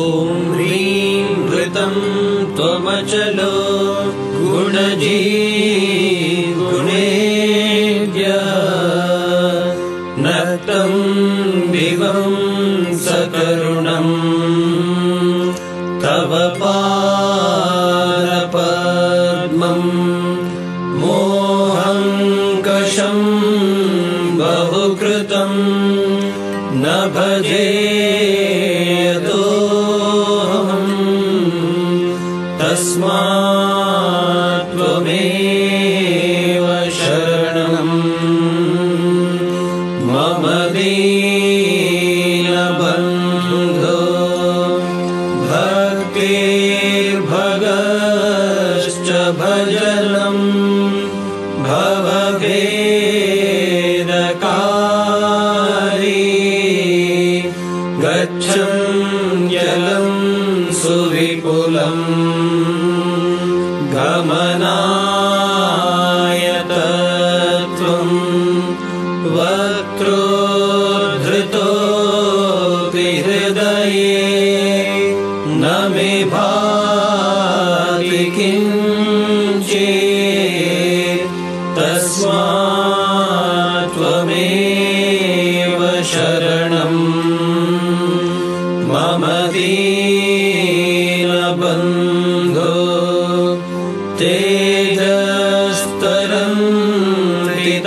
ॐ ह्रीं घृतं त्वमचलो गुणजी नक्तं विवं सकरुणम् तव पादपद्मम् मोहङ्कषं भजे तस्मात् त्वमेव शरणम्। मम दीनबन्धो भक्तिर्भगश्च भजनम्। भवभेदकारी सुविपुलम् गमनाय तत्त्वम् वक्तृधृतोऽपि हृदये न मे भाति किञ्चित्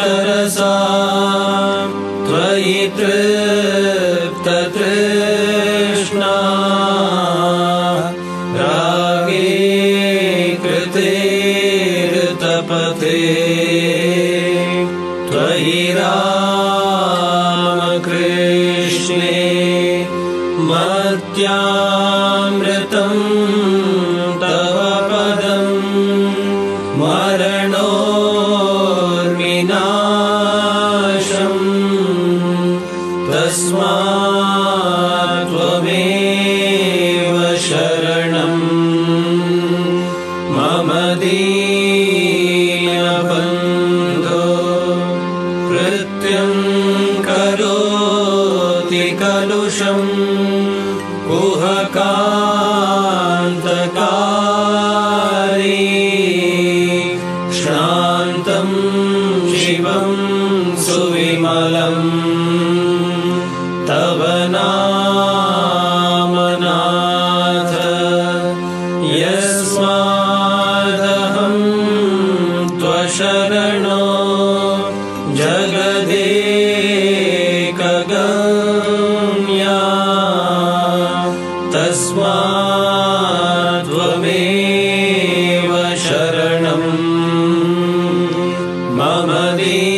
तेजस्तरन्तितरसा त्वयि तृप्ततृष्णा रागे कृते त्वयि रामकृष्णे मत्यामृतं तव पदम् मरणोर्विनाशम् तस्मात् तव नामनाथ यस्मादहं त्वशरणो जगदेकगम्या। तस्मात् त्वमेव शरणम् मम दीनबन्धो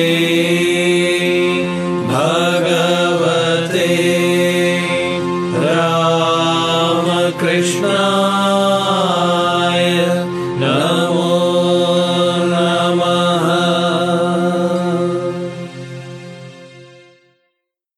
Amen.